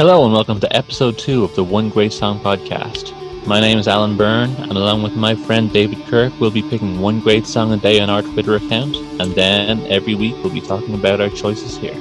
Hello and welcome to episode two of the One Great Song podcast. My name is Alan Byrne, and along with my friend David Kirk, we'll be picking one great song a day on our Twitter account, and then every week we'll be talking about our choices here.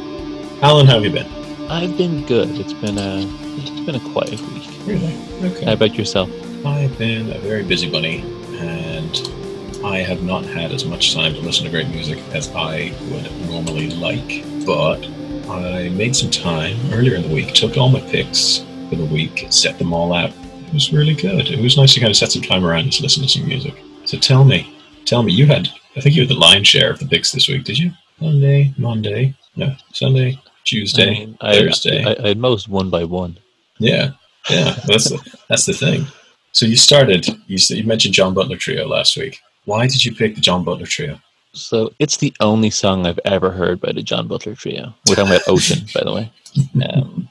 Alan, how have you been? I've been good. It's been a it's been a quiet week. Really? Okay. How about yourself? I've been a very busy bunny, and I have not had as much time to listen to great music as I would normally like. But I made some time earlier in the week, took all my picks for the week, set them all out. It was really good. It was nice to kind of set some time around to listen to some music. So tell me, tell me, you had, I think you had the lion's share of the picks this week, did you? Monday, Monday, no, Sunday, Tuesday, Um, I, Thursday. I, I had most one by one. Yeah, yeah, that's the, that's the thing. So you started. You, you mentioned John Butler Trio last week. Why did you pick the John Butler Trio? So it's the only song I've ever heard by the John Butler Trio. We're talking about Ocean, by the way. Um,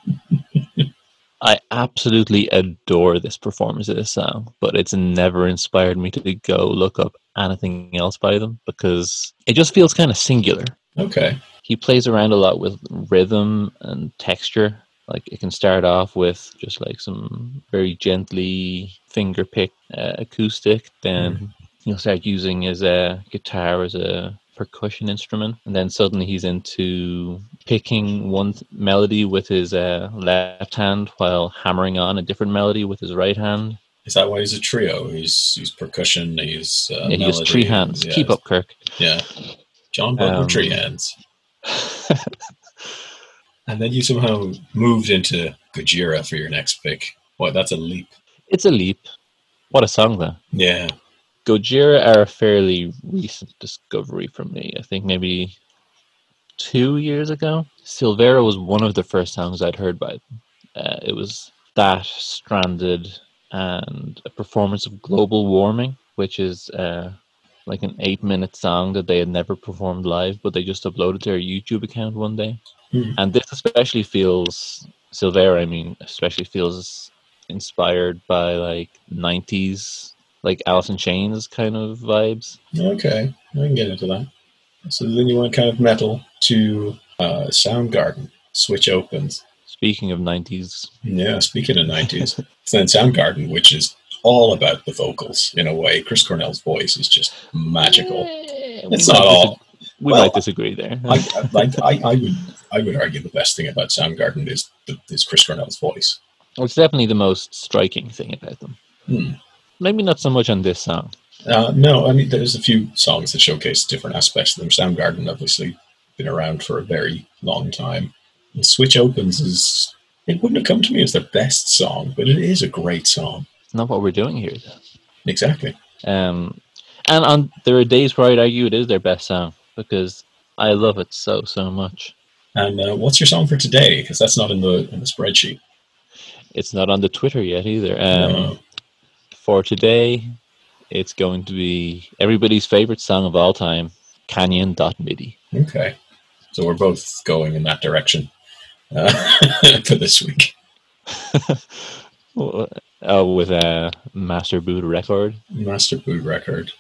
I absolutely adore this performance of this song, but it's never inspired me to go look up anything else by them because it just feels kind of singular. Okay, He plays around a lot with rhythm and texture. Like it can start off with just like some very gently finger pick uh, acoustic, then he'll start using his uh, guitar as a percussion instrument, and then suddenly he's into picking one melody with his uh, left hand while hammering on a different melody with his right hand. is that why he's a trio? He's he's percussion. He's uh, Yeah, he has three hands. yeah, Keep up, Kirk. Yeah, John Butler Um, Tree hands. And then you somehow moved into Gojira for your next pick. Boy, that's a leap. It's a leap. What a song, though. Yeah. Gojira are a fairly recent discovery for me. I think maybe two years ago. Silvera was one of the first songs I'd heard by them. Uh, it was that stranded and a performance of global warming, which is uh, like an eight-minute song that they had never performed live, but they just uploaded to their YouTube account one day. Hmm. And this especially feels Silvera. I mean, especially feels inspired by like '90s like Alice in Chains kind of vibes. Okay, I can get into that. So then you went kind of metal to uh, Soundgarden. Switch opens. Speaking of 90s, Yeah, speaking of 90s, then Soundgarden, which is all about the vocals in a way. Chris Cornell's voice is just magical. Eh, It's not all. dis- We Well, might disagree there. I, I, I, I would I would argue the best thing about Soundgarden is the, is Chris Cornell's voice. it's definitely the most striking thing about them. Hmm. Maybe not so much on this song. Uh, no, I mean there's a few songs that showcase different aspects of them. Soundgarden obviously been around for a very long time. And Switch Opens is it wouldn't have come to me as their best song, but it is a great song. It's not what we're doing here. Though. Exactly. Um, and on there are days where I'd argue it is their best song because I love it so so much. And uh, what's your song for today? Because that's not in the in the spreadsheet. It's not on the Twitter yet either. Um, No. For today, it's going to be everybody's favorite song of all time, Canyon.midi. Okay. So we're both going in that direction uh, for this week. Oh, with a Master Boot record. Master Boot Record.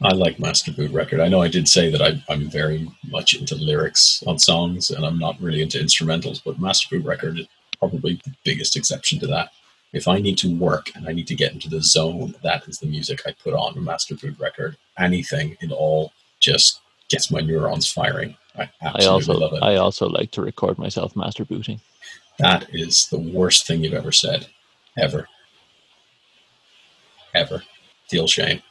I like Master Boot Record. I know I did say that I, I'm very much into lyrics on songs and I'm not really into instrumentals, but Master Boot Record is probably the biggest exception to that. If I need to work and I need to get into the zone, that is the music I put on a Master Boot Record. Anything at all just gets my neurons firing. I I also love it. I also like to record myself master booting. That is the worst thing you've ever said. Ever. Ever. Feel shame.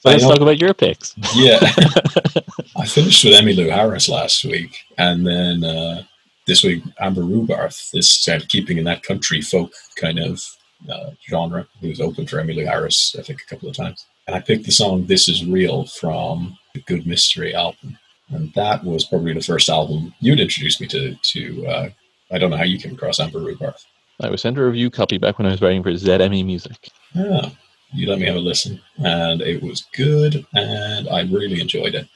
So let's talk about your picks. Yeah. I finished with Emmylou Harris last week, and then uh, this week Amber Rubarth is of keeping in that country folk kind of uh, genre. Who's open for Emmylou Harris, I think, a couple of times. And I picked the song "This Is Real" from the Good Mystery album, and that was probably the first album you'd introduced me to. To uh, I don't know how you came across Amber Rubarth. I was sent a review copy back when I was writing for ZME Music. Ah, you let me have a listen, and it was good, and I really enjoyed it.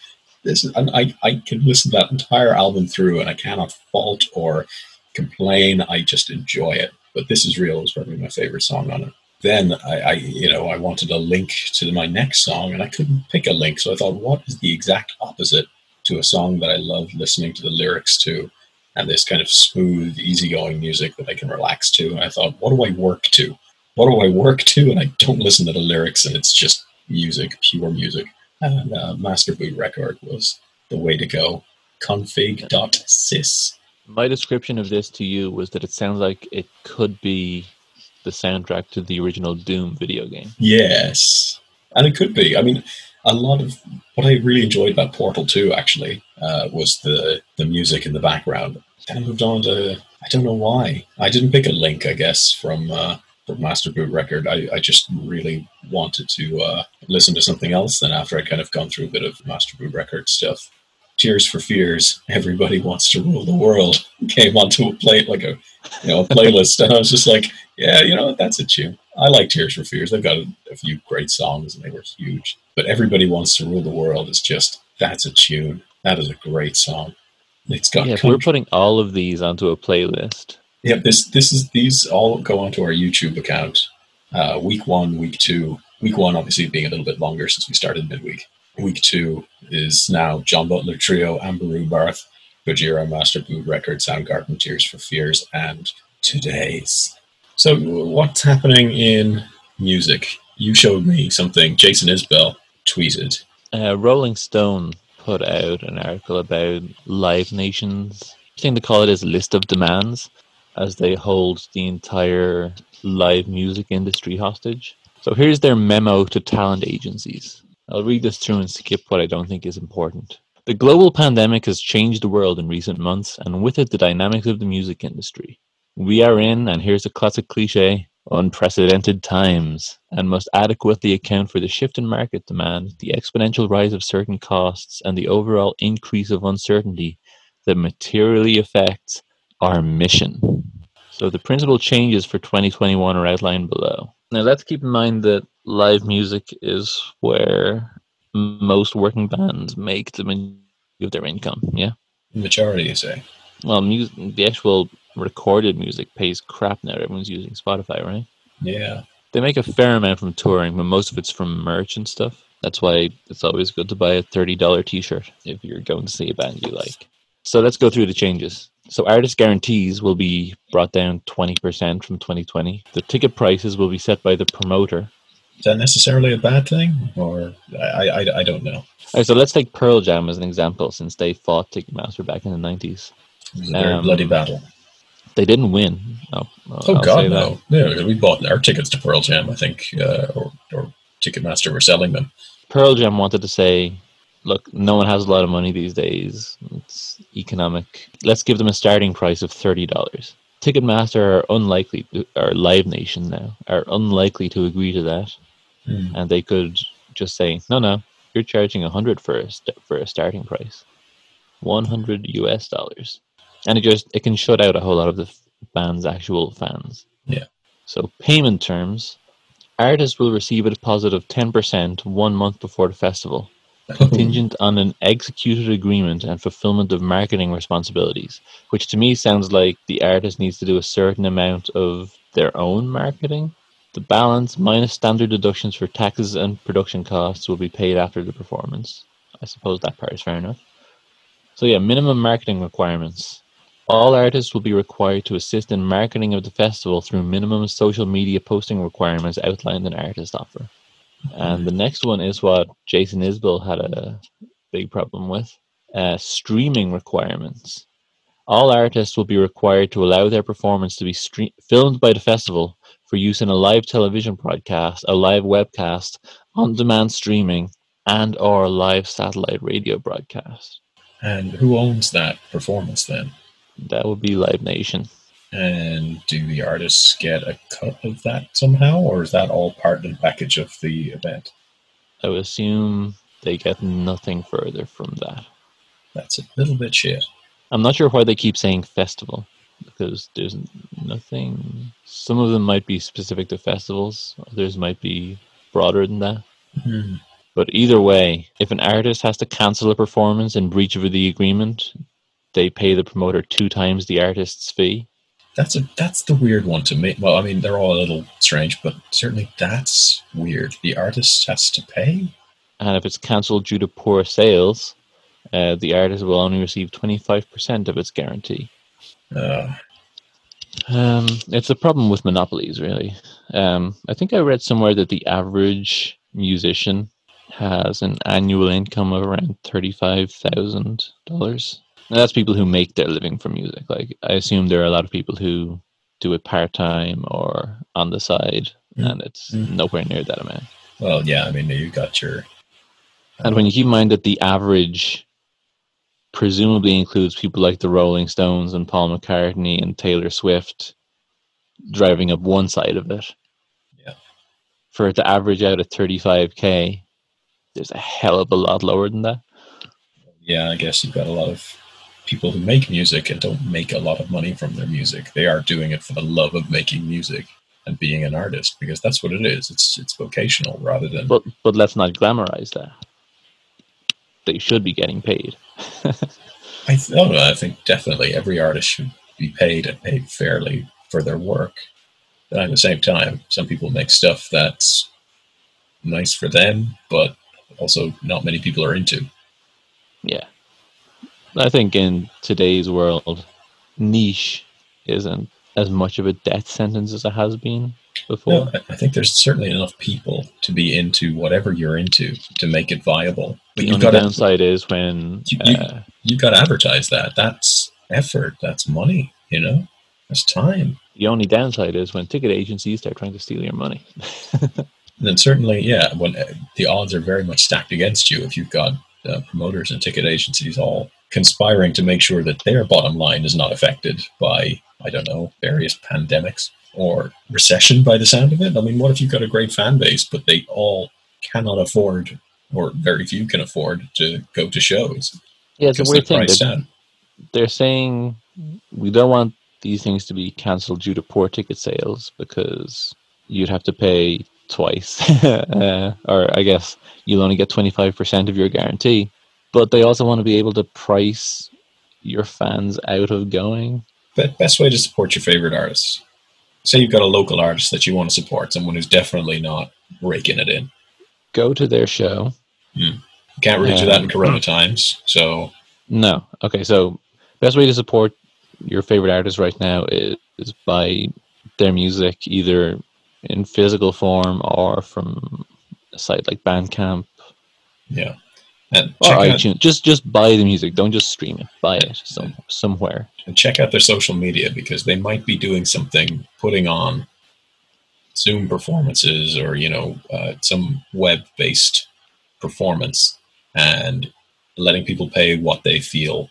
This is, I, I can listen to that entire album through, and I cannot fault or complain. I just enjoy it. But this is real is probably my favorite song on it. Then I, I, you know, I wanted a link to my next song, and I couldn't pick a link. So I thought, what is the exact opposite to a song that I love listening to the lyrics to? and this kind of smooth, easygoing music that I can relax to. And I thought, what do I work to? What do I work to? And I don't listen to the lyrics, and it's just music, pure music. And uh, Master Boot Record was the way to go. Config.sys. My description of this to you was that it sounds like it could be the soundtrack to the original Doom video game. Yes, and it could be. I mean, a lot of what I really enjoyed about Portal 2 actually uh, was the the music in the background. Then I moved on to I don't know why I didn't pick a link. I guess from uh, from Master Boot Record. I, I just really wanted to uh, listen to something else. Then after I kind of gone through a bit of Master Boot Record stuff, Tears for Fears, Everybody Wants to Rule the World came onto a plate like a you know a playlist, and I was just like, yeah, you know that's a tune. I like Tears for Fears. They've got a, a few great songs, and they were huge. But Everybody Wants to Rule the World is just that's a tune. That is a great song. It's got. Yeah, if we're putting all of these onto a playlist. Yeah, this this is these all go onto our YouTube account. Uh, week one, week two. Week one, obviously, being a little bit longer since we started midweek. Week two is now John Butler Trio, Amber Barth, Gojira, Master Boot Record, Soundgarden, Tears for Fears, and today's. So, what's happening in music? You showed me something. Jason Isbell tweeted. Uh, Rolling Stone put out an article about Live Nation's. I think they call it it is list of demands, as they hold the entire live music industry hostage. So here's their memo to talent agencies. I'll read this through and skip what I don't think is important. The global pandemic has changed the world in recent months, and with it, the dynamics of the music industry. We are in, and here's a classic cliche, unprecedented times, and must adequately account for the shift in market demand, the exponential rise of certain costs, and the overall increase of uncertainty that materially affects our mission. So the principal changes for 2021 are outlined below. Now let's keep in mind that live music is where most working bands make the majority of their income. Yeah, majority, you say? Well, music, the actual recorded music pays crap now. Everyone's using Spotify, right? Yeah. They make a fair amount from touring, but most of it's from merch and stuff. That's why it's always good to buy a $30 t shirt if you're going to see a band you like. So let's go through the changes. So artist guarantees will be brought down 20% from 2020. The ticket prices will be set by the promoter. Is that necessarily a bad thing? Or I, I, I don't know. All right, so let's take Pearl Jam as an example since they fought Ticketmaster back in the 90s. It was a very um, bloody battle. They didn't win. Oh, I'll God, no. Yeah, we bought our tickets to Pearl Jam, I think, uh, or, or Ticketmaster were selling them. Pearl Jam wanted to say look, no one has a lot of money these days. It's economic. Let's give them a starting price of thirty dollars. Ticketmaster are unlikely, or Live Nation now, are unlikely to agree to that, mm. and they could just say, no, no, you're charging a hundred for a st- for a starting price, one hundred US dollars, and it just it can shut out a whole lot of the band's actual fans. Yeah. So payment terms, artists will receive a deposit of ten percent one month before the festival contingent on an executed agreement and fulfillment of marketing responsibilities, which to me sounds like the artist needs to do a certain amount of their own marketing. The balance minus standard deductions for taxes and production costs will be paid after the performance. I suppose that part is fair enough. So, yeah, minimum marketing requirements. All artists will be required to assist in marketing of the festival through minimum social media posting requirements outlined in artist offer. And the next one is what Jason Isbell had a big problem with uh, streaming requirements. All artists will be required to allow their performance to be stre- filmed by the festival for use in a live television broadcast, a live webcast, on-demand streaming, and or live satellite radio broadcast. And who owns that performance then? That would be Live Nation. And do the artists get a cut of that somehow, or is that all part of the package of the event? I would assume they get nothing further from that. That's a little bit shit. I'm not sure why they keep saying festival because there's nothing. Some of them might be specific to festivals, others might be broader than that. Mm-hmm. But either way, if an artist has to cancel a performance in breach of the agreement, they pay the promoter two times the artist's fee. That's a that's the weird one to me. Well, I mean, they're all a little strange, but certainly that's weird. The artist has to pay, and if it's cancelled due to poor sales, uh, the artist will only receive twenty five percent of its guarantee. Uh, Um, it's a problem with monopolies, really. Um, I think I read somewhere that the average musician has an annual income of around thirty-five thousand dollars. That's people who make their living from music. Like I assume there are a lot of people who do it part time or on the side, Mm. and it's Mm. nowhere near that amount. well, yeah, I mean, you got your. And when you keep in mind that the average presumably includes people like the Rolling Stones and Paul McCartney and Taylor Swift driving up one side of it. Yeah. For it to average out at 35k, there's a hell of a lot lower than that. yeah, I guess you've got a lot of people who make music and don't make a lot of money from their music. They are doing it for the love of making music and being an artist because that's what it is. It's it's vocational rather than But but let's not glamorize that. They should be getting paid. I th- oh, no, I think definitely every artist should be paid and paid fairly for their work. But at the same time, some people make stuff that's nice for them, but also not many people are into. Yeah. I think in today's world, niche isn't as much of a death sentence as it has been before. No, I- think there's certainly enough people to be into whatever you're into to make it viable. But the only got to downside is when You- you- uh, you've got to advertise that. That's effort. That's money. You know, that's time. the only downside is when ticket agencies start trying to steal your money. And then certainly, yeah, when uh, the odds are very much stacked against you if you've got uh, promoters and ticket agencies all conspiring to make sure that their bottom line is not affected by, I don't know, various pandemics or recession by the sound of it. I mean, what if you've got a great fan base, but they all cannot afford, or very few can afford, to go to shows? yeah, it's a weird they're thing. down. they're saying we don't want these things to be cancelled due to poor ticket sales because you'd have to pay twice, uh, or I guess you'll only get twenty five percent of your guarantee. But they also want to be able to price your fans out of going. Be- best way to support your favorite artists. Say you've got a local artist that you want to support, someone who's definitely not raking it in. Go to their show. You can't really do that in Corona times. So No. Okay, so best way to support your favorite artist right now is, is buy their music either in physical form or from a site like Bandcamp yeah, and or check out. Just just buy the music. Don't just stream it. Buy it some somewhere. and check out their social media because they might be doing something, putting on Zoom performances or you know uh, some web-based performance, and letting people pay what they feel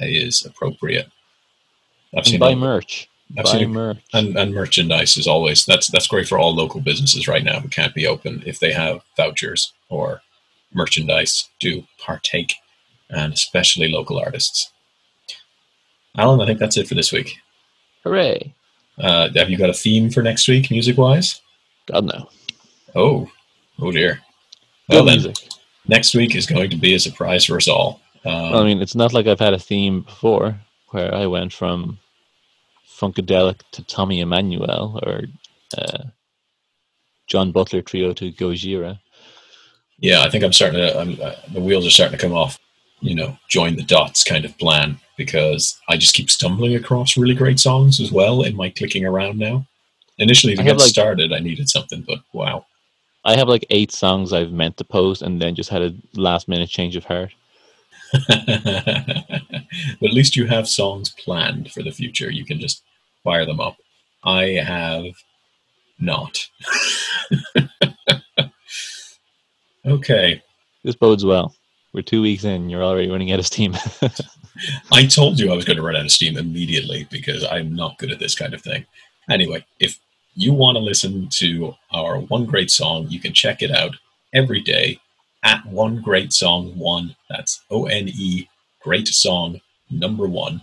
is appropriate. I've And buy a- merch. I've buy a- merch. and, and merchandise is always that's that's great for all local businesses right now who can't be open if they have vouchers or merchandise do partake and especially local artists alan i think that's it for this week Hooray! uh, have you got a theme for next week music wise God no. oh oh dear Good well then music. next week is going to be a surprise for us all um, I mean, it's not like I've had a theme before where I went from Funkadelic to Tommy Emmanuel or uh, John Butler Trio to Gojira. Yeah i think i'm starting to I'm, uh, the wheels are starting to come off you know join the dots kind of plan because i just keep stumbling across really great songs as well. In my clicking around now? Initially to get like- started i needed something but wow. I have like eight songs I've meant to post and then just had a last minute change of heart. but at least you have songs planned for the future. You can just fire them up. I have not okay This bodes well. We're two weeks in, you're already running out of steam. I told you I was going to run out of steam immediately because I'm not good at this kind of thing. Anyway, if you want to listen to our One Great Song, you can check it out every day at One Great Song One. That's O N E Great Song number one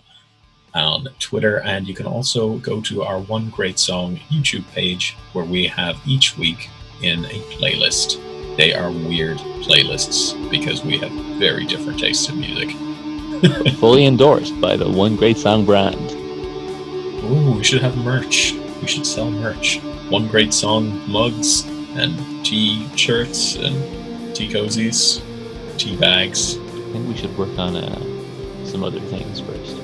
on Twitter. And you can also go to our One Great Song YouTube page where we have each week in a playlist. They are weird playlists because we have very different tastes in music. Fully endorsed by the One Great Song brand. Ooh, we should have merch. We should sell merch. One great song mugs and tea shirts and tea cozies, tea bags, I think we should work on uh, some other things first.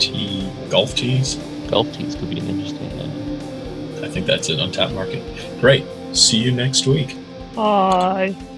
Tea, golf tees. Golf tees could be an interesting. Uh... I think that's an untapped market. Great. See you next week. Bye.